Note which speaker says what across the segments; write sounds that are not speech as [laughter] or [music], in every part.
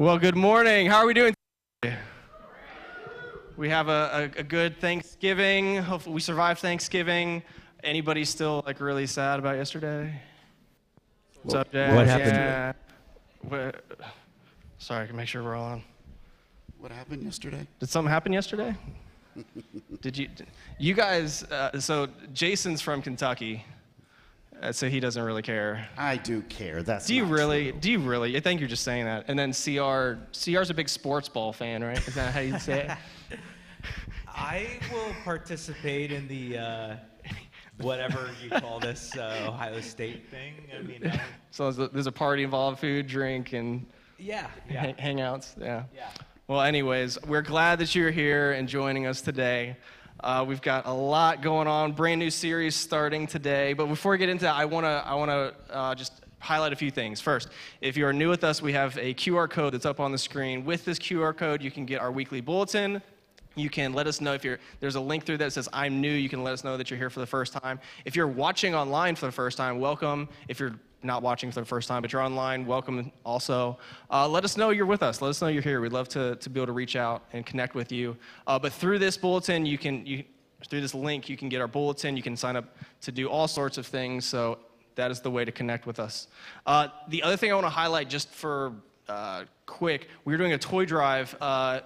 Speaker 1: Well, good morning. How are we doing? today? We have a, a, a good Thanksgiving. Hopefully, we survived Thanksgiving. Anybody still like really sad about yesterday? What's up, Jazz?
Speaker 2: what happened?
Speaker 1: Yeah. What- Sorry, I can make sure we're all on.
Speaker 3: What happened yesterday?
Speaker 1: Did something happen yesterday? [laughs] Did you? You guys? Uh, so Jason's from Kentucky, uh, so he doesn't really care.
Speaker 3: I do care. That's
Speaker 1: Do you
Speaker 3: not
Speaker 1: really?
Speaker 3: true.
Speaker 1: Do you really? I think you're just saying that. And then CR, CR's a big sports ball fan, right? Is that how you say it? [laughs]
Speaker 2: I will participate in the uh, whatever you call this uh, Ohio State thing. I mean, I don't- [laughs]
Speaker 1: So there's a, party involved, food, drink, and
Speaker 2: yeah, yeah,
Speaker 1: hangouts. Yeah.
Speaker 2: yeah.
Speaker 1: Well, anyways, we're glad that you're here and joining us today. Uh, we've got a lot going on, brand new series starting today. But before we get into that, I want to I want to uh, just highlight a few things. First, if you are new with us, we have a QR code that's up on the screen. With this QR code, you can get our weekly bulletin. You can let us know if you're, there's a link through that says I'm new. You can let us know that you're here for the first time. If you're watching online for the first time, welcome. If you're not watching for the first time, but you're online, welcome also. Uh, let us know you're with us. Let us know you're here. We'd love to, to be able to reach out and connect with you. Uh, but through this bulletin, you can, you, through this link, you can get our bulletin. You can sign up to do all sorts of things. So that is the way to connect with us. Uh, the other thing I want to highlight, just for uh, quick, we're doing a toy drive. Uh,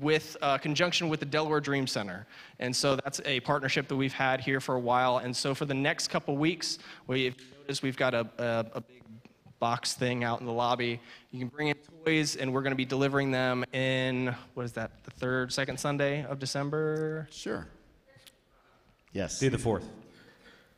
Speaker 1: with uh, conjunction with the Delaware Dream Center. And so that's a partnership that we've had here for a while. And so for the next couple weeks, we've noticed we've got a, a, a big box thing out in the lobby. You can bring in toys, and we're going to be delivering them in, what is that, the third, second Sunday of December?
Speaker 3: Sure. Yes.
Speaker 2: Do the fourth.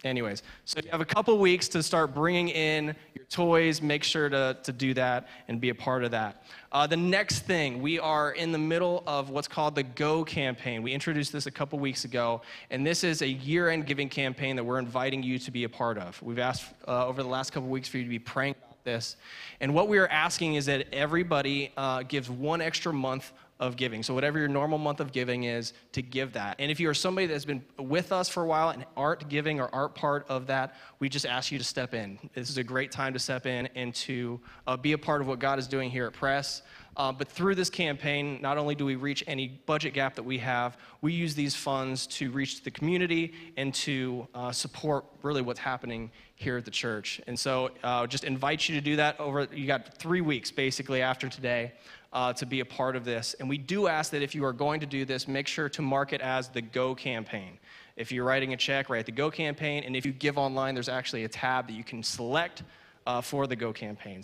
Speaker 1: Anyways, so you have a couple weeks to start bringing in your toys. Make sure to, to do that and be a part of that. Uh, the next thing, we are in the middle of what's called the Go campaign. We introduced this a couple weeks ago, and this is a year end giving campaign that we're inviting you to be a part of. We've asked uh, over the last couple weeks for you to be praying about this. And what we are asking is that everybody uh, gives one extra month of giving. So, whatever your normal month of giving is, to give that. And if you are somebody that's been with us for a while and aren't giving or aren't part of that, we just ask you to step in. This is a great time to step in and to uh, be a part of what God is doing here at Press. Uh, but through this campaign, not only do we reach any budget gap that we have, we use these funds to reach the community and to uh, support really what's happening here at the church. And so, uh, just invite you to do that over. You got three weeks basically after today uh, to be a part of this. And we do ask that if you are going to do this, make sure to mark it as the Go campaign. If you're writing a check, write the Go campaign. And if you give online, there's actually a tab that you can select uh, for the Go campaign.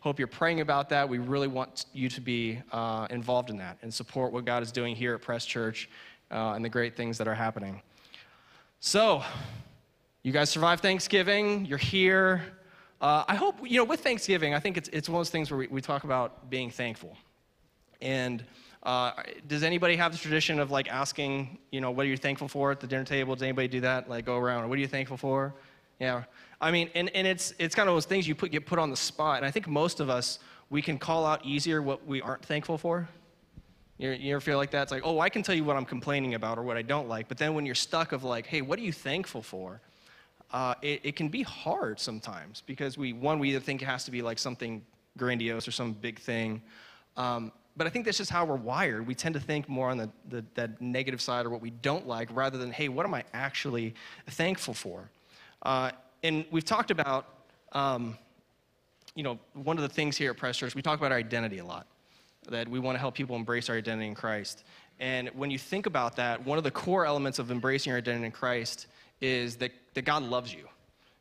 Speaker 1: Hope you're praying about that. We really want you to be uh, involved in that and support what God is doing here at Press Church uh, and the great things that are happening. So, you guys survived Thanksgiving. You're here. Uh, I hope, you know, with Thanksgiving, I think it's, it's one of those things where we, we talk about being thankful. And uh, does anybody have the tradition of like asking, you know, what are you thankful for at the dinner table? Does anybody do that? Like go around, what are you thankful for? Yeah. I mean, and, and it's, it's kind of those things you put, get put on the spot. And I think most of us, we can call out easier what we aren't thankful for. You, you ever feel like that? It's like, oh, I can tell you what I'm complaining about or what I don't like. But then when you're stuck of like, hey, what are you thankful for? Uh, it, it can be hard sometimes because we, one, we either think it has to be like something grandiose or some big thing. Um, but I think that's just how we're wired. We tend to think more on the, the, that negative side or what we don't like rather than, hey, what am I actually thankful for? Uh, and we've talked about, um, you know, one of the things here at Press Church, we talk about our identity a lot, that we want to help people embrace our identity in Christ. And when you think about that, one of the core elements of embracing your identity in Christ is that, that God loves you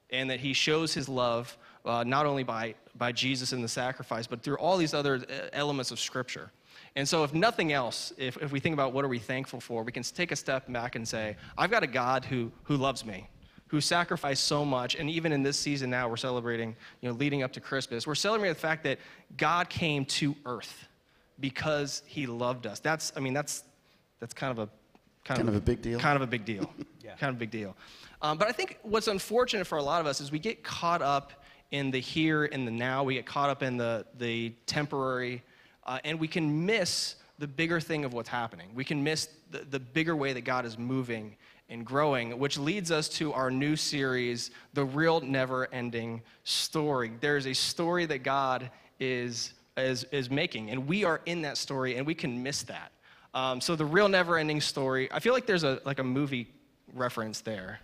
Speaker 1: and that He shows His love uh, not only by, by Jesus and the sacrifice, but through all these other uh, elements of Scripture. And so, if nothing else, if, if we think about what are we thankful for, we can take a step back and say, I've got a God who, who loves me, who sacrificed so much. And even in this season now, we're celebrating, you know, leading up to Christmas, we're celebrating the fact that God came to earth because he loved us. That's, I mean, that's, that's kind of a
Speaker 3: Kind of a big deal?
Speaker 1: Kind of a big deal. [laughs]
Speaker 2: Yeah.
Speaker 1: Kind of a big deal. Um, but I think what's unfortunate for a lot of us is we get caught up in the here and the now. We get caught up in the, the temporary, uh, and we can miss the bigger thing of what's happening. We can miss the, the bigger way that God is moving and growing, which leads us to our new series, The Real Never Ending Story. There is a story that God is is, is making. And we are in that story, and we can miss that. Um, so the real never-ending story. I feel like there's a like a movie reference there.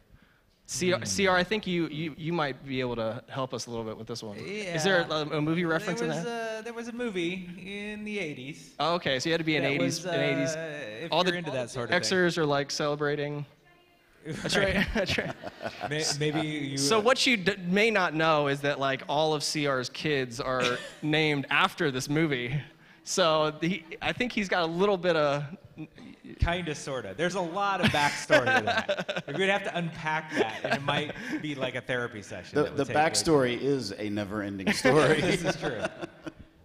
Speaker 1: CR, CR I think you, you you might be able to help us a little bit with this one. Yeah. Is there a, a movie reference
Speaker 2: there
Speaker 1: in
Speaker 2: was
Speaker 1: there?
Speaker 2: A, there was a movie in the 80s.
Speaker 1: Oh, okay, so you had to be an
Speaker 2: that
Speaker 1: 80s,
Speaker 2: was,
Speaker 1: an 80s.
Speaker 2: uh, If
Speaker 1: all
Speaker 2: you're
Speaker 1: the
Speaker 2: into that sort of
Speaker 1: Xers are like celebrating.
Speaker 2: Thing.
Speaker 1: That's right. [laughs] That's right.
Speaker 2: May- Maybe you.
Speaker 1: So what you d- may not know is that like all of CR's kids are [laughs] named after this movie. So the, I think he's got a little bit of
Speaker 2: Kind of, sort of. There's a lot of backstory to that. We'd have to unpack that, and it might be like a therapy session.
Speaker 3: The,
Speaker 2: that would
Speaker 3: the
Speaker 2: take place.
Speaker 3: backstory is a never-ending story. [laughs]
Speaker 2: this is true.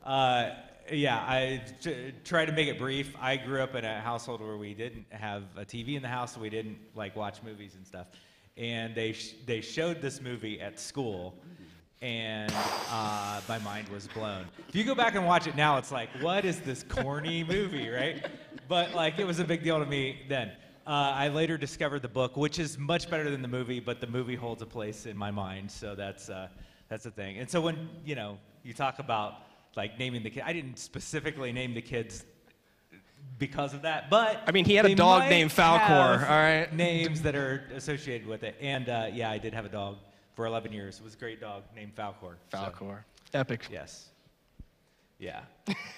Speaker 2: Uh, yeah, I t- try to make it brief. I grew up in a household where we didn't have a TV in the house, so we didn't like watch movies and stuff. And they sh- they showed this movie at school, and uh, my mind was blown. If you go back and watch it now, it's like, what is this corny [laughs] movie, right? But like, it was a big deal to me then. Uh, I later discovered the book, which is much better than the movie, but the movie holds a place in my mind, so that's uh, that's the thing. And so when you know you talk about like naming the kid, I didn't specifically name the kids because of that, but
Speaker 1: I mean, he had a dog named Falcor, all right?
Speaker 2: names that are associated with it. And uh, yeah, I did have a dog for 11 years. It was a great dog named Falcor. so,
Speaker 1: Falcor. Epic.
Speaker 2: yes. Yeah.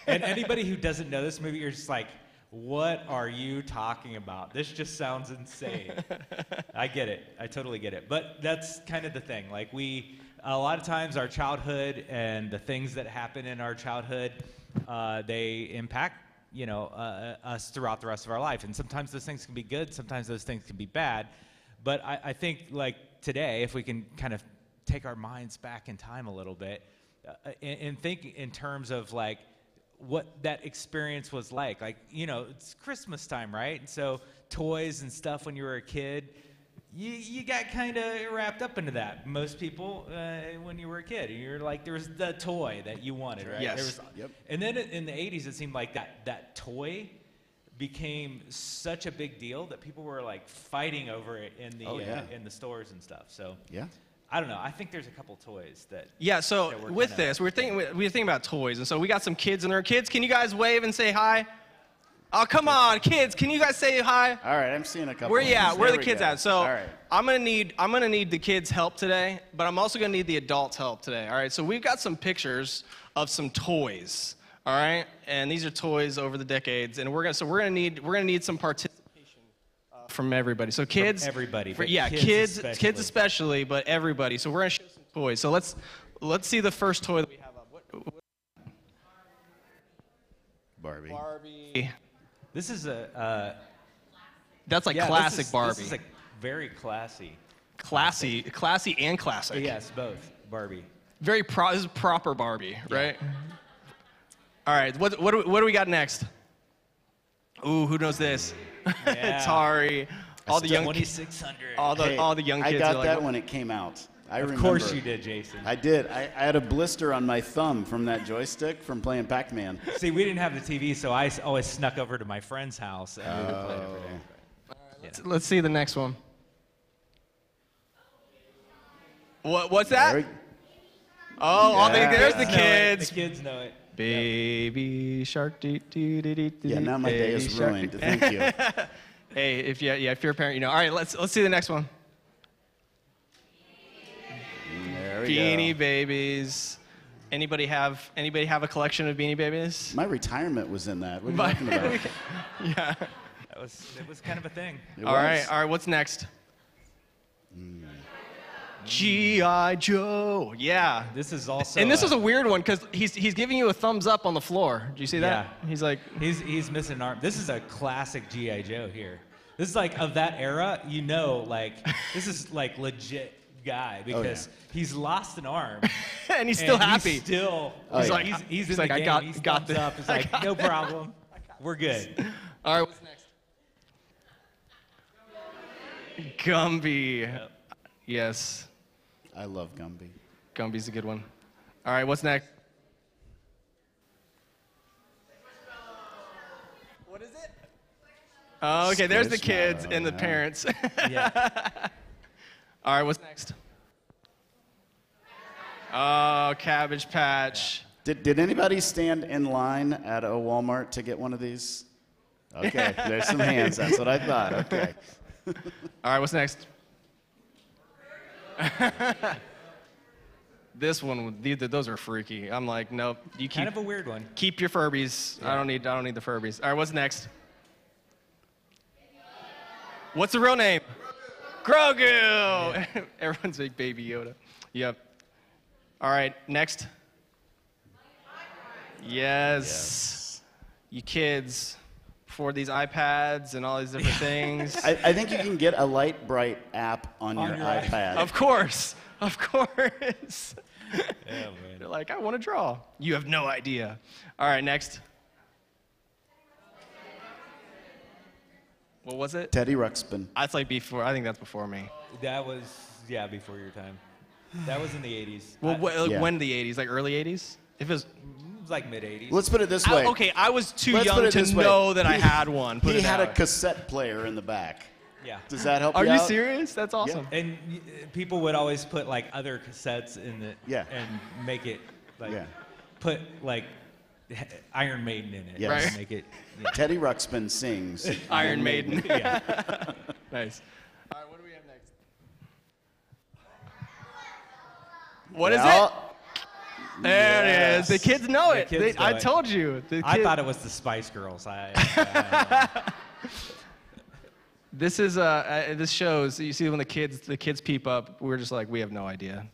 Speaker 2: and anybody who doesn't know this movie, you're just like, what are you talking about? This just sounds insane. [laughs] I get it. I totally get it. But that's kind of the thing. Like we, a lot of times, our childhood and the things that happen in our childhood, uh, they impact you know uh, us throughout the rest of our life. And sometimes those things can be good. Sometimes those things can be bad. But I, I think like today, if we can kind of take our minds back in time a little bit uh, and, and think in terms of like what that experience was like. Like, you know, it's Christmas time, right? And so toys and stuff when you were a kid, you, you got kind of wrapped up into that. Most people, uh, when you were a kid, you're like, there was the toy that you wanted, right?
Speaker 1: Yes.
Speaker 2: There was,
Speaker 3: Yep.
Speaker 2: And then in the 80s, it seemed like that, that toy became such a big deal that people were like fighting over it in the,
Speaker 3: Oh, yeah.
Speaker 2: uh, in the stores and stuff. So
Speaker 3: yeah.
Speaker 2: I don't know. I think there's a couple toys that
Speaker 1: Yeah, so
Speaker 2: that we're
Speaker 1: with
Speaker 2: kinda-
Speaker 1: this, we're thinking we we're thinking about toys, and so we got some kids in there. Kids, can you guys wave and say hi? Oh, come on, kids, can you guys say hi?
Speaker 3: All right, I'm seeing a couple.
Speaker 1: Where you at? Where are the kids
Speaker 3: go.
Speaker 1: at? So
Speaker 3: All right.
Speaker 1: I'm gonna need I'm gonna need the kids' help today, but I'm also gonna need the adults' help today. All right. So we've got some pictures of some toys. All right, and these are toys over the decades, and we're gonna so we're gonna need we're gonna need some participation uh, from everybody. So kids,
Speaker 2: everybody,
Speaker 1: for- yeah,
Speaker 2: kids
Speaker 1: kids,
Speaker 2: especially.
Speaker 1: kids especially, but everybody. So we're gonna show some toys. So let's let's see the first toy that we have up. What, what,
Speaker 3: Barbie.
Speaker 1: Barbie.
Speaker 2: This is a uh,
Speaker 1: That's like
Speaker 2: yeah, this
Speaker 1: classic
Speaker 2: is-
Speaker 1: Barbie.
Speaker 2: This is like very classy.
Speaker 1: classy, classy and classic.
Speaker 2: Yes, both Barbie.
Speaker 1: Very pro. This is proper Barbie, right? All right. What what do, what do we got next? Ooh, who knows this?
Speaker 2: Yeah. [laughs]
Speaker 1: Atari. All the young,
Speaker 2: Twenty six hundred.
Speaker 1: all the
Speaker 3: Hey,
Speaker 1: all the young kids.
Speaker 3: I got
Speaker 1: are like,
Speaker 3: that when it came out. I
Speaker 2: Of
Speaker 3: remember.
Speaker 2: course you did, Jason.
Speaker 3: I did. I, I had a blister on my thumb from that joystick from playing Pac-Man.
Speaker 2: See, we didn't have the TV, so I s- always snuck over to my friend's house and we would play it every day. Oh.
Speaker 1: Let's, let's see the next one. What what's that?
Speaker 3: Oh, oh, there we-
Speaker 1: Oh, all the, there's the kids.
Speaker 2: The kids know it.
Speaker 1: Baby shark. Doo, doo, doo, doo,
Speaker 3: Yeah, now my day is ruined.
Speaker 1: doo. [laughs]
Speaker 3: Thank you.
Speaker 1: Hey, if you yeah if you're a parent, you know. All right, let's let's see the next one.
Speaker 3: There we
Speaker 1: Beanie
Speaker 3: go.
Speaker 1: Babies. Anybody have anybody have a collection of Beanie Babies?
Speaker 3: My retirement was in that. What are you
Speaker 1: My-
Speaker 3: talking about? [laughs]
Speaker 1: yeah.
Speaker 2: That was it was kind of a thing.
Speaker 3: It
Speaker 1: All right,
Speaker 3: was.
Speaker 1: all right. What's next? Hmm. G.I. Joe. Yeah.
Speaker 2: This is also
Speaker 1: and this is a weird one because he's, he's giving you a thumbs up on the floor. Do you see that?
Speaker 2: Yeah.
Speaker 1: He's like,
Speaker 2: He's he's missing an arm. This is a classic GI Joe here. This is like of that era. You know, like this is like legit guy oh, because he's lost an arm. [laughs]
Speaker 1: and he's still
Speaker 2: and
Speaker 1: happy.
Speaker 2: He's still.
Speaker 3: Oh,
Speaker 2: he's
Speaker 3: yeah.
Speaker 2: like he's, he's,
Speaker 1: He's
Speaker 2: in
Speaker 1: like,
Speaker 2: the
Speaker 1: I
Speaker 2: game.
Speaker 1: got-
Speaker 2: he's
Speaker 1: got
Speaker 2: thumbs
Speaker 1: the-
Speaker 2: up. He's [laughs] like,
Speaker 1: got
Speaker 2: no problem. [laughs] We're good.
Speaker 1: All right, what's next? Gumby. Yes,
Speaker 3: I love Gumby.
Speaker 1: Gumby's a good one. All right, what's next? What is it? Oh, okay, there's the kids and the parents.
Speaker 2: Yeah.
Speaker 1: All right, what's next? Oh, Cabbage Patch.
Speaker 3: Did, did anybody stand in line at a Walmart to get one of these? Okay, there's some hands. That's what I thought. Okay. [laughs]
Speaker 1: All right, what's next? [laughs] this one, these- those are freaky. I'm like, nope. You keep
Speaker 2: Kind of a weird one.
Speaker 1: keep your Furbies. I don't need I don't need the Furbies. All right, what's next? What's the real name? Grogu. [laughs] Everyone's like Baby Yoda. Yep. All right, next. Yes. You kids, for these iPads and all these different [laughs] things.
Speaker 3: I, I think you can get a Lite-Brite app on,
Speaker 2: On
Speaker 3: your,
Speaker 2: your
Speaker 3: iPad.
Speaker 1: of course, of course.
Speaker 2: Yeah, man. [laughs]
Speaker 1: They're like, I want to draw. You have no idea. All right, next. What was it?
Speaker 3: Teddy Ruxpin.
Speaker 1: That's like before. I think that's before me.
Speaker 2: That was yeah before your time. That was in the 80s.
Speaker 1: Well,
Speaker 2: I-
Speaker 1: wh- like
Speaker 3: Yeah.
Speaker 1: when the '80s, like early '80s. If it was,
Speaker 2: it was like mid 80s.
Speaker 3: Let's put it this
Speaker 1: I-
Speaker 3: way.
Speaker 1: okay, I was too
Speaker 3: Let's
Speaker 1: young
Speaker 3: it
Speaker 1: to
Speaker 3: this way.
Speaker 1: know that I had one. Put
Speaker 3: he
Speaker 1: it
Speaker 3: had a cassette player in the back.
Speaker 2: yeah.
Speaker 3: Does that help
Speaker 1: Are
Speaker 3: you
Speaker 1: you
Speaker 3: out?
Speaker 1: serious? That's awesome.
Speaker 2: And y- people would always put like other cassettes in it.
Speaker 3: Yeah.
Speaker 2: And make it like
Speaker 3: Yeah.
Speaker 2: put like [laughs] Iron Maiden in it.
Speaker 3: Yes.
Speaker 2: and Make it. [laughs] yeah.
Speaker 3: Teddy Ruxpin sings. [laughs]
Speaker 1: Iron Maiden.
Speaker 2: yeah.
Speaker 1: nice. All right, what do we have next? What is
Speaker 3: Well,
Speaker 1: it? There it is. The kids know
Speaker 2: The
Speaker 1: it.
Speaker 2: kids
Speaker 1: They-
Speaker 2: know
Speaker 1: I
Speaker 2: it.
Speaker 1: told you. The
Speaker 2: I thought it was the Spice Girls. I, I-
Speaker 1: This is uh, uh, this shows. You see when the kids the kids peep up, we're just like we have no idea.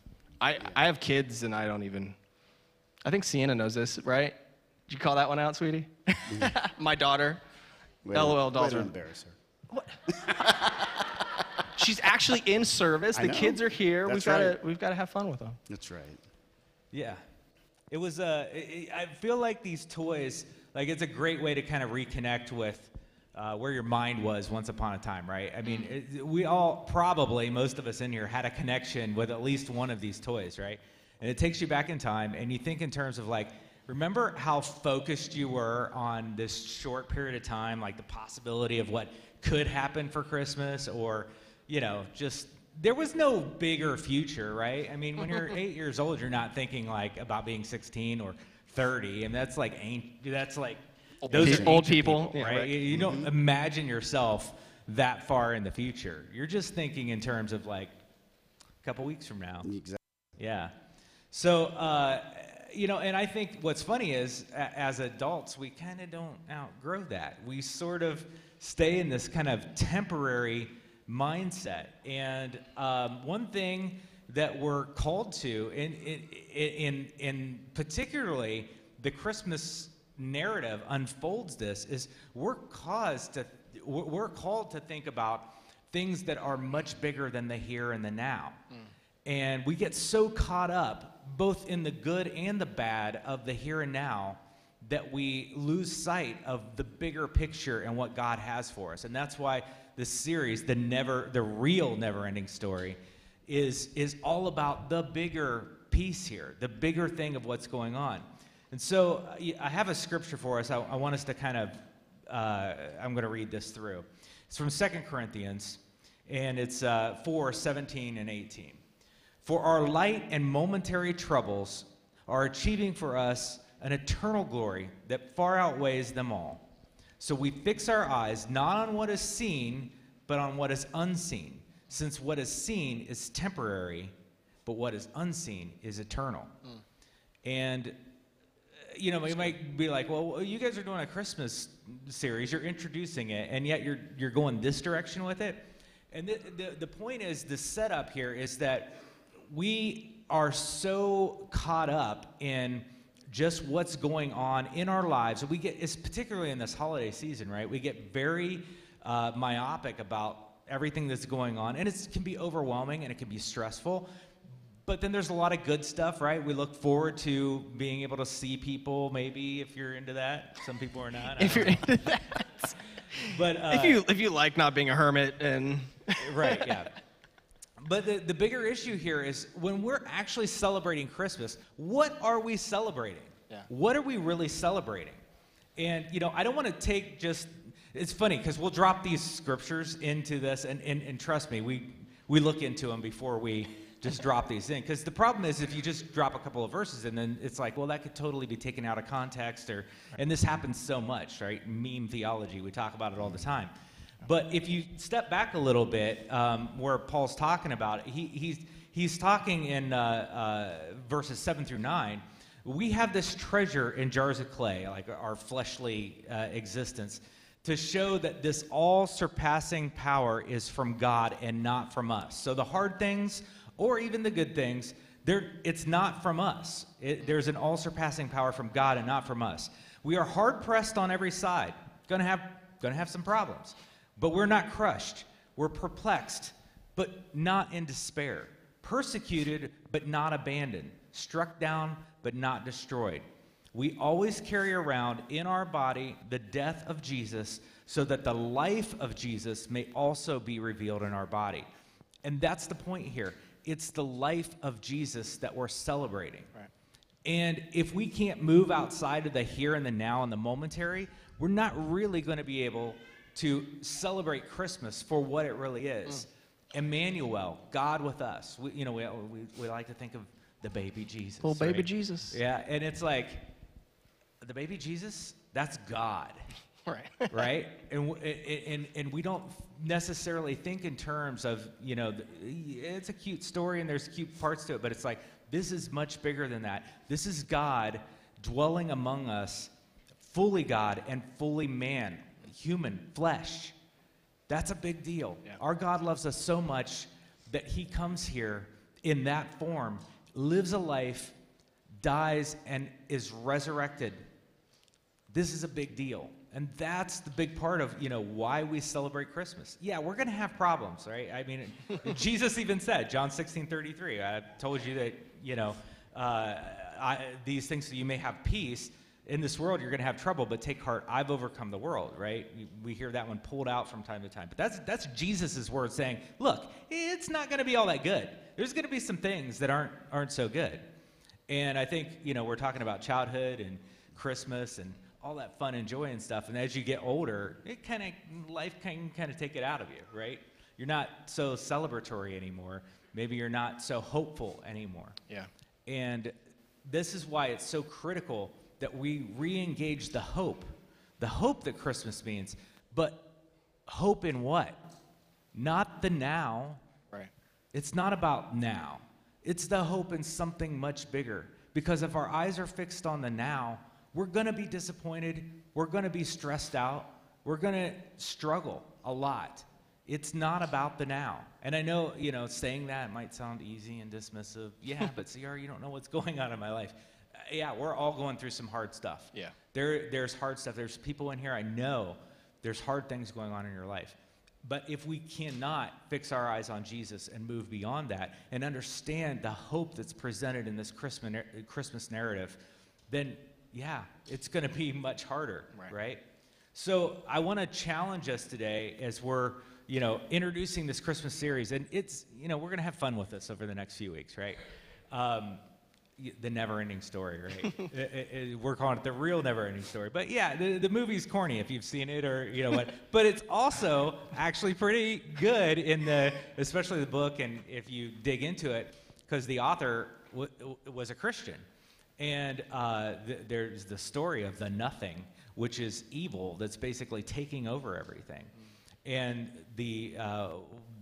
Speaker 1: I I have kids and I don't even. I think Sienna knows this, right? Did you call that one out, sweetie? [laughs] My daughter.
Speaker 3: Way
Speaker 1: LOL
Speaker 3: to-
Speaker 1: dolls are-
Speaker 3: embarrass her. [laughs]
Speaker 1: She's actually in service.
Speaker 3: I
Speaker 1: The
Speaker 3: know.
Speaker 1: kids are here.
Speaker 3: That's
Speaker 1: we've got to we've got to have fun with them.
Speaker 3: That's right.
Speaker 2: Yeah. It was uh, i I I feel like these toys, like it's a great way to kind of reconnect with uh, where your mind was once upon a time, right? I mean, it, we all probably, most of us in here, had a connection with at least one of these toys, right? And it takes you back in time, and you think in terms of like, remember how focused you were on this short period of time, like the possibility of what could happen for Christmas, or, you know, just there was no bigger future, right? I mean, when you're [laughs] eight years old, you're not thinking like about being 16 or 30, and that's like ain't that's like
Speaker 1: Old
Speaker 2: those
Speaker 1: people.
Speaker 2: are
Speaker 1: Old
Speaker 2: ancient
Speaker 1: people, yeah,
Speaker 2: right?
Speaker 1: right.
Speaker 2: You, you don't imagine yourself that far in the future. You're just thinking in terms of like a couple weeks from now.
Speaker 3: Exactly.
Speaker 2: Yeah. So, uh, you know, and I think what's funny is a- as adults, we kind of don't outgrow that. We sort of stay in this kind of temporary mindset. And um, one thing that we're called to, in, in, in, in particularly the Christmas narrative unfolds this, is we're caused to, we're we're called to think about things that are much bigger than the here and the now. And we get so caught up, both in the good and the bad of the here and now, that we lose sight of the bigger picture and what God has for us. And that's why this series, the never, the real never-ending story, is is all about the bigger piece here, the bigger thing of what's going on. And so I have a scripture for us. I, I want us to kind of, uh, I'm going to read this through. It's from Second Corinthians, and it's uh, 4 17 and 18. For our light and momentary troubles are achieving for us an eternal glory that far outweighs them all. So we fix our eyes not on what is seen, but on what is unseen, since what is seen is temporary, but what is unseen is eternal. And uh, you know, you might be like, well, you guys are doing a Christmas series, you're introducing it, and yet you're, you're going this direction with it. And the, the, the point is, the setup here is that we are so caught up in just what's going on in our lives. We get, it's particularly in this holiday season, right? We get very uh, myopic about everything that's going on, and it can be overwhelming and it can be stressful. But then there's a lot of good stuff, right? We look forward to being able to see people, maybe if you're into that. Some people are not.
Speaker 1: If you're
Speaker 2: know.
Speaker 1: into that. [laughs]
Speaker 2: but uh,
Speaker 1: if you if you like not being a hermit and
Speaker 2: right, yeah. But the, the bigger issue here is when we're actually celebrating Christmas, what are we celebrating?
Speaker 1: Yeah.
Speaker 2: What are we really celebrating? And, you know, I don't want to take just, it's funny because we'll drop these scriptures into this, and, and, and trust me, we, we look into them before we just drop these in. Because the problem is if you just drop a couple of verses and then it's like, well, that could totally be taken out of context, or and this happens so much, right? Meme theology, we talk about it all the time. But if you step back a little bit, um, where Paul's talking about he, he's he's talking in uh, uh, verses seven through nine. We have this treasure in jars of clay, like our fleshly uh, existence to show that this all surpassing power is from God and not from us. So the hard things, or even the good things, it's not from us. It, there's an all surpassing power from God and not from us. We are hard pressed on every side, gonna have, gonna have some problems, but we're not crushed. We're perplexed, but not in despair. Persecuted, but not abandoned. Struck down, but not destroyed we always carry around in our body the death of Jesus so that the life of Jesus may also be revealed in our body. And that's the point here. It's the life of Jesus that we're celebrating.
Speaker 1: Right.
Speaker 2: And if we can't move outside of the here and the now and the momentary, we're not really going to be able to celebrate Christmas for what it really is. Mm. Emmanuel, God with us. We, you know, we, we, we like to think of the baby Jesus.
Speaker 1: Little baby
Speaker 2: right?
Speaker 1: Jesus.
Speaker 2: Yeah, and it's like, the baby Jesus, that's God. [laughs]
Speaker 1: Right.
Speaker 2: right? And, and, and we don't necessarily think in terms of, you know, it's a cute story and there's cute parts to it, but it's like, this is much bigger than that. This is God dwelling among us, fully God and fully man, human, flesh. That's a big deal.
Speaker 1: Yeah.
Speaker 2: Our God loves us so much that he comes here in that form, lives a life, dies, and is resurrected this is a big deal. And that's the big part of, you know, why we celebrate Christmas. Yeah, we're going to have problems, right? I mean, [laughs] Jesus even said, John 16, 33, I told you that, you know, uh, I, these things so you may have peace. In this world, you're going to have trouble, but take heart, I've overcome the world, right? We hear that one pulled out from time to time. But that's, that's Jesus' word saying, look, it's not going to be all that good. There's going to be some things that aren't, aren't so good. And I think, you know, we're talking about childhood and Christmas and all that fun and joy and stuff. And as you get older, it kind of life can kind of take it out of you, right? You're not so celebratory anymore. Maybe you're not so hopeful anymore.
Speaker 1: Yeah.
Speaker 2: And this is why it's so critical that we re-engage the hope, the hope that Christmas means. But hope in what? Not the now.
Speaker 1: Right.
Speaker 2: It's not about now. It's the hope in something much bigger. Because if our eyes are fixed on the now, we're going to be disappointed. We're going to be stressed out. We're going to struggle a lot. It's not about the now. And I know, you know, saying that might sound easy and dismissive. Yeah, [laughs] but CR, you don't know what's going on in my life. Yeah, we're all going through some hard stuff.
Speaker 1: Yeah.
Speaker 2: There, there's hard stuff. There's people in here I know there's hard things going on in your life. But if we cannot fix our eyes on Jesus and move beyond that and understand the hope that's presented in this Christmas, Christmas narrative, then yeah, it's going to be much harder, right. right? So I want to challenge us today as we're, you know, introducing this Christmas series, and it's, you know, we're going to have fun with this over the next few weeks, right? Um, the never-ending story, right? it, it, it, we're calling it the real never-ending story. But yeah, the, the movie's corny if you've seen it, or you know what. but it's also actually pretty good in the, especially the book, and if you dig into it, because the author w- w- was a Christian. And uh, th- there's the story of the nothing, which is evil that's basically taking over everything. And the, uh,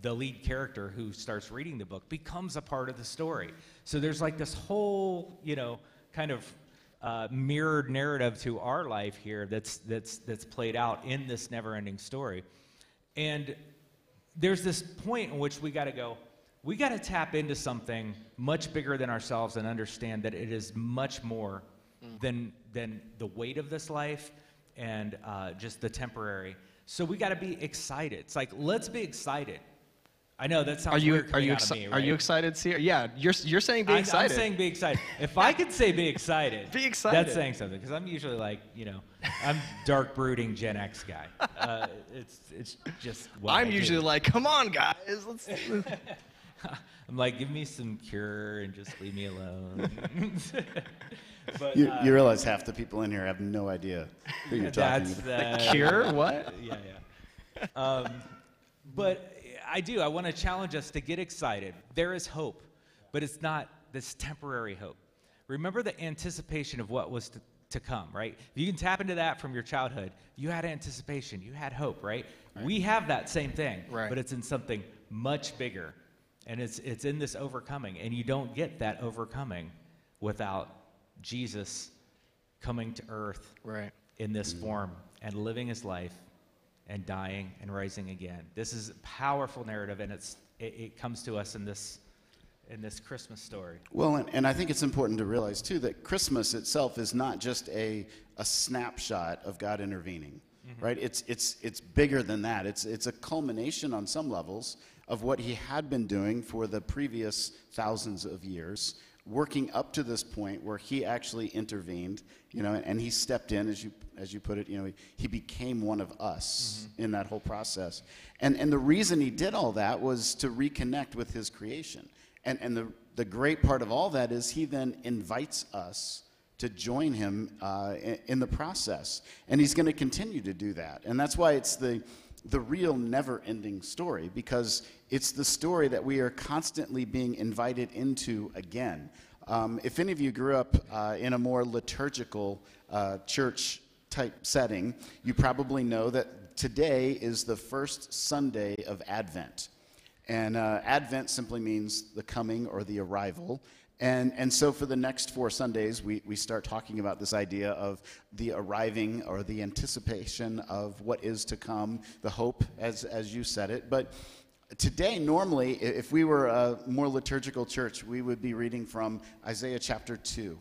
Speaker 2: the lead character who starts reading the book becomes a part of the story. So there's like this whole, you know, kind of uh, mirrored narrative to our life here that's, that's, that's played out in this never ending story. And there's this point in which we got to go, we got to tap into something much bigger than ourselves and understand that it is much more mm. than, than the weight of this life and uh, just the temporary. So we got to be excited. It's like, let's be excited. I know that sounds
Speaker 1: are you,
Speaker 2: weird
Speaker 1: are you,
Speaker 2: exci- me, right?
Speaker 1: are you excited, Sierra? Yeah, you're, you're saying be
Speaker 2: I,
Speaker 1: excited.
Speaker 2: I'm saying be excited. [laughs] If I could say be excited,
Speaker 1: be excited.
Speaker 2: That's saying something because I'm usually like, you know, I'm dark brooding Gen X guy. Uh, it's it's just.
Speaker 1: I'm
Speaker 2: I
Speaker 1: usually
Speaker 2: do.
Speaker 1: like, come on, guys, let's. [laughs]
Speaker 2: I'm like, give me some cure and just leave me alone. [laughs]
Speaker 3: but, you, uh, you, realize half the people in here have no idea who you're talking
Speaker 2: about.
Speaker 1: The cure? What?
Speaker 2: Yeah, yeah. Um, but I do. I want to challenge us to get excited. There is hope. but it's not this temporary hope. Remember the anticipation of what was to, to come, right? If you can tap into that from your childhood, you had anticipation, you had hope, right? We have that same thing,
Speaker 1: Right.
Speaker 2: but it's in something much bigger. And it's, it's in this overcoming. And you don't get that overcoming without Jesus coming to earth
Speaker 1: Right.
Speaker 2: in this form and living his life and dying and rising again. This is a powerful narrative, and it's, it, it comes to us in this, in this Christmas story.
Speaker 3: Well, and, and I think it's important to realize, too, that Christmas itself is not just a, a snapshot of God intervening, mm-hmm. right? It's, it's, it's bigger than that. It's, it's a culmination on some levels of what he had been doing for the previous thousands of years, working up to this point where he actually intervened, you know, and he stepped in, as you, as you put it, you know, he, he became one of us in that whole process. And, and the reason he did all that was to reconnect with his creation. And, and the, the great part of all that is he then invites us to join him uh, in, in the process. And he's going to continue to do that. And that's why it's the, the real never ending story, because it's the story that we are constantly being invited into again. Um, if any of you grew up uh, in a more liturgical uh, church type setting, you probably know that today is the first Sunday of Advent. And uh, Advent simply means the coming or the arrival. And, and so for the next four Sundays, we, we start talking about this idea of the arriving or the anticipation of what is to come, the hope, as, as you said it. But today, normally, if we were a more liturgical church, we would be reading from Isaiah chapter 2,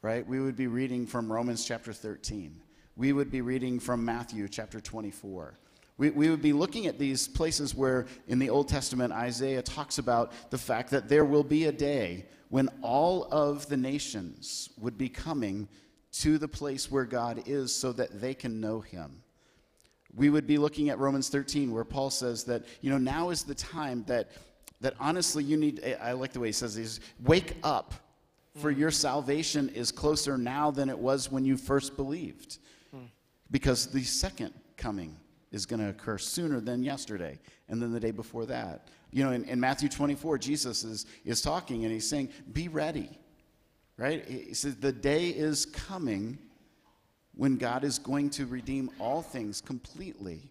Speaker 3: right? We would be reading from Romans chapter 13. We would be reading from Matthew chapter 24. We, we would be looking at these places where in the Old Testament, Isaiah talks about the fact that there will be a day when all of the nations would be coming to the place where God is so that they can know him. We would be looking at Romans 13, where Paul says that, you know, now is the time that, that honestly you need, I like the way he says this, wake up, for mm. your salvation is closer now than it was when you first believed. Mm. Because the second coming is going to occur sooner than yesterday and then the day before that. You know, in, in Matthew 24, Jesus is, is talking and he's saying, Be ready, right? He says, The day is coming when God is going to redeem all things completely.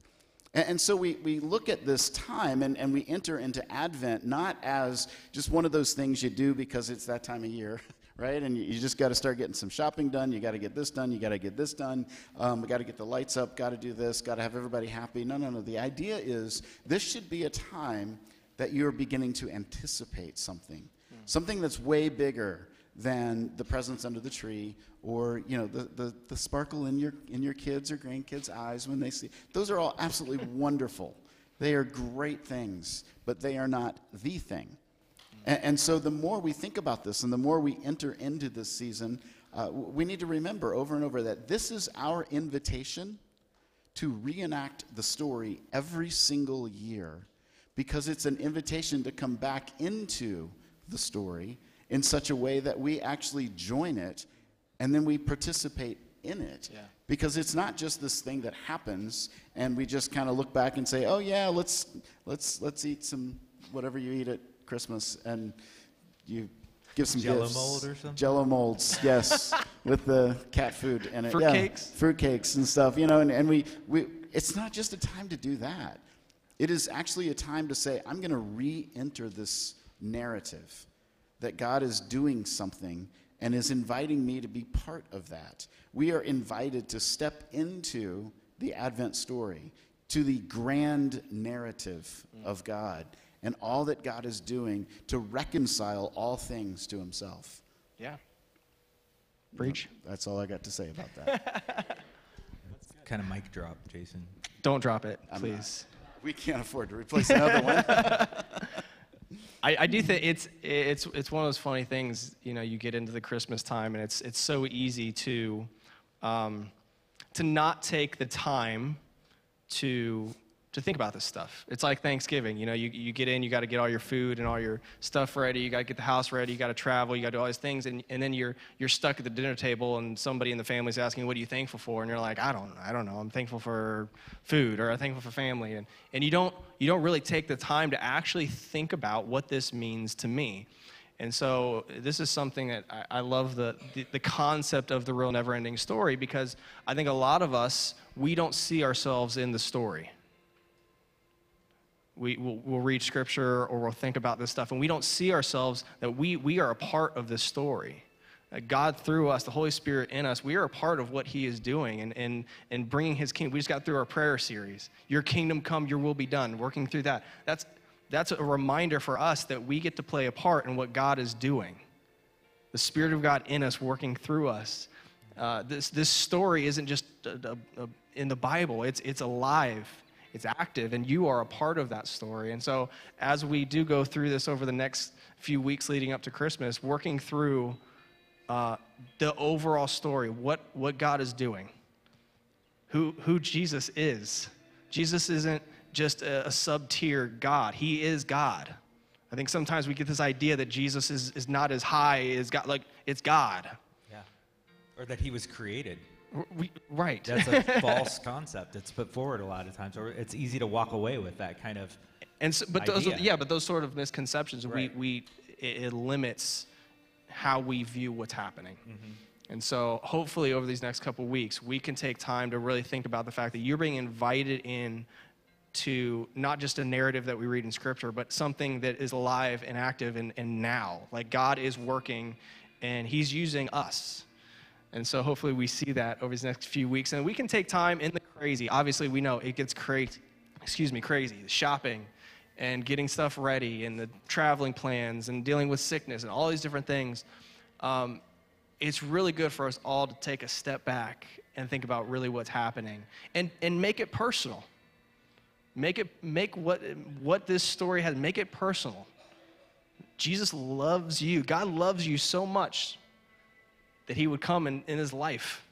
Speaker 3: And, and so we, we look at this time and, and we enter into Advent not as just one of those things you do because it's that time of year, [laughs] right? And you, you just got to start getting some shopping done. You got to get this done. You got to get this done. Um, we got to get the lights up. Got to do this. Got to have everybody happy. No, no, no. The idea is this should be a time that you're beginning to anticipate something, something that's way bigger than the presents under the tree or you know the, the, the sparkle in your in your kids or grandkids eyes when they see. Those are all absolutely [laughs] wonderful. They are great things but they are not the thing. And, and so the more we think about this and the more we enter into this season uh, we need to remember over and over that this is our invitation to reenact the story every single year because it's an invitation to come back into the story in such a way that we actually join it and then we participate in it.
Speaker 1: Yeah.
Speaker 3: Because it's not just this thing that happens and we just kind of look back and say, "Oh yeah, let's let's let's eat some whatever you eat at Christmas and you give some
Speaker 2: Jell-O
Speaker 3: gifts.
Speaker 2: mold or something?
Speaker 3: Jello molds, [laughs] yes, with the cat food and it.
Speaker 1: Fruit
Speaker 3: yeah,
Speaker 1: cakes?
Speaker 3: fruit cakes and stuff, you know, and, and we, we, it's not just a time to do that. It is actually a time to say, I'm going to re enter this narrative that God is doing something and is inviting me to be part of that. We are invited to step into the Advent story, to the grand narrative of God and all that God is doing to reconcile all things to himself.
Speaker 1: Yeah. Preach.
Speaker 3: That's all I got to say about that. [laughs]
Speaker 2: Kind of mic drop, Jason.
Speaker 1: Don't drop it, please.
Speaker 3: we can't afford to replace another one. [laughs]
Speaker 1: I, I do think it's it's it's one of those funny things. You know, you get into the Christmas time, and it's it's so easy to um, to not take the time to to think about this stuff. It's like Thanksgiving. You know, you, you get in, you got to get all your food and all your stuff ready. You got to get the house ready. You got to travel. You got to do all these things, and, and then you're you're stuck at the dinner table, and somebody in the family's asking, "What are you thankful for?" And you're like, "I don't I don't know. I'm thankful for food, or I'm thankful for family." And and you don't you don't really take the time to actually think about what this means to me. And so this is something that I, I love the, the, the concept of the real never ending story because I think a lot of us, we don't see ourselves in the story. We, will we'll read scripture or we'll think about this stuff and we don't see ourselves that we, we are a part of this story. God through us, the Holy Spirit in us, we are a part of what He is doing and, and, and bringing His kingdom. We just got through our prayer series. Your kingdom come, your will be done, working through that. That's, that's a reminder for us that we get to play a part in what God is doing. The Spirit of God in us, working through us. Uh, this, this story isn't just a, a, a, in the Bible, it's, it's alive, it's active, and you are a part of that story. And so, as we do go through this over the next few weeks leading up to Christmas, working through uh, the overall story, what, what God is doing, who, who Jesus is. Jesus isn't just a, a sub tier God, He is God. I think sometimes we get this idea that Jesus is, is not as high as God, like it's God.
Speaker 2: Yeah. Or that he was created.
Speaker 1: We, right.
Speaker 2: That's a [laughs] false concept. It's put forward a lot of times, or it's easy to walk away with that kind of.
Speaker 1: And so, but those, yeah, but those sort of misconceptions,
Speaker 2: Right.
Speaker 1: we, we, it, it limits how we view what's happening.
Speaker 2: Mm-hmm.
Speaker 1: And so, hopefully, over these next couple weeks, we can take time to really think about the fact that you're being invited in to not just a narrative that we read in Scripture, but something that is alive and active and, and now. Like God is working, and He's using us. And so, hopefully, we see that over these next few weeks, and we can take time in the crazy. Obviously, we know it gets crazy. Excuse me, crazy. The shopping, and getting stuff ready, and the traveling plans, and dealing with sickness, and all these different things. Um, it's really good for us all to take a step back and think about really what's happening, and and make it personal. Make it make what what this story has. Make it personal. Jesus loves you. God loves you so much that he would come in, in his life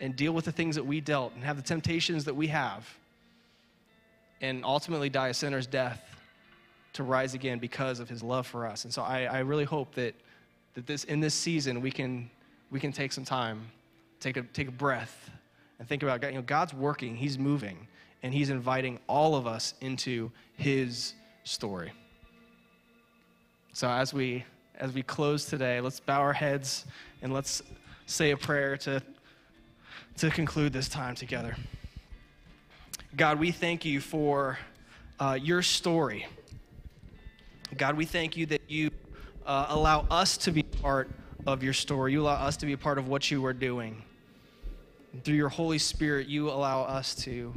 Speaker 1: and deal with the things that we dealt and have the temptations that we have and ultimately die a sinner's death to rise again because of his love for us. And so I, I really hope that, that this in this season we can we can take some time, take a take a breath, and think about God. You know, God's working, He's moving, and He's inviting all of us into His story. So as we as we close today, let's bow our heads and let's say a prayer to to conclude this time together. God, we thank you for uh, your story. God, we thank you that you uh, allow us to be part of your story. You allow us to be part of what you are doing. And through your Holy Spirit, you allow us to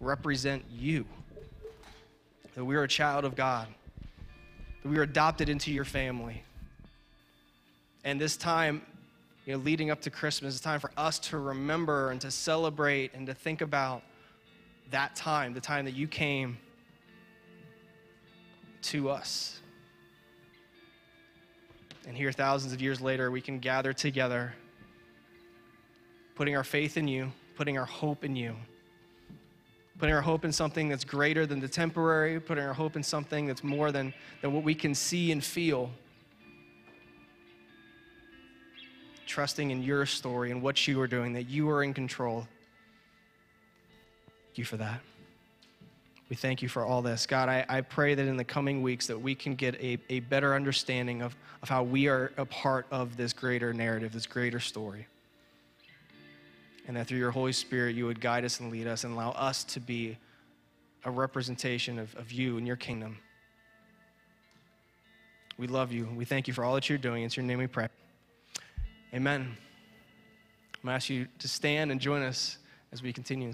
Speaker 1: represent you. That we are a child of God, that we are adopted into your family. And this time, you know, leading up to Christmas, it's time for us to remember and to celebrate and to think about that time, the time that you came to us. And here, thousands of years later, we can gather together, putting our faith in you, putting our hope in you, putting our hope in something that's greater than the temporary, putting our hope in something that's more than, than what we can see and feel. Trusting in your story and what you are doing, that you are in control. Thank you for that. We thank you for all this. God, I, I pray that in the coming weeks that we can get a, a better understanding of, of how we are a part of this greater narrative, this greater story. And that through your Holy Spirit, you would guide us and lead us and allow us to be a representation of, of you and your kingdom. We love you. We thank you for all that you're doing. It's your name we pray. Amen. I'm going to ask you to stand and join us as we continue.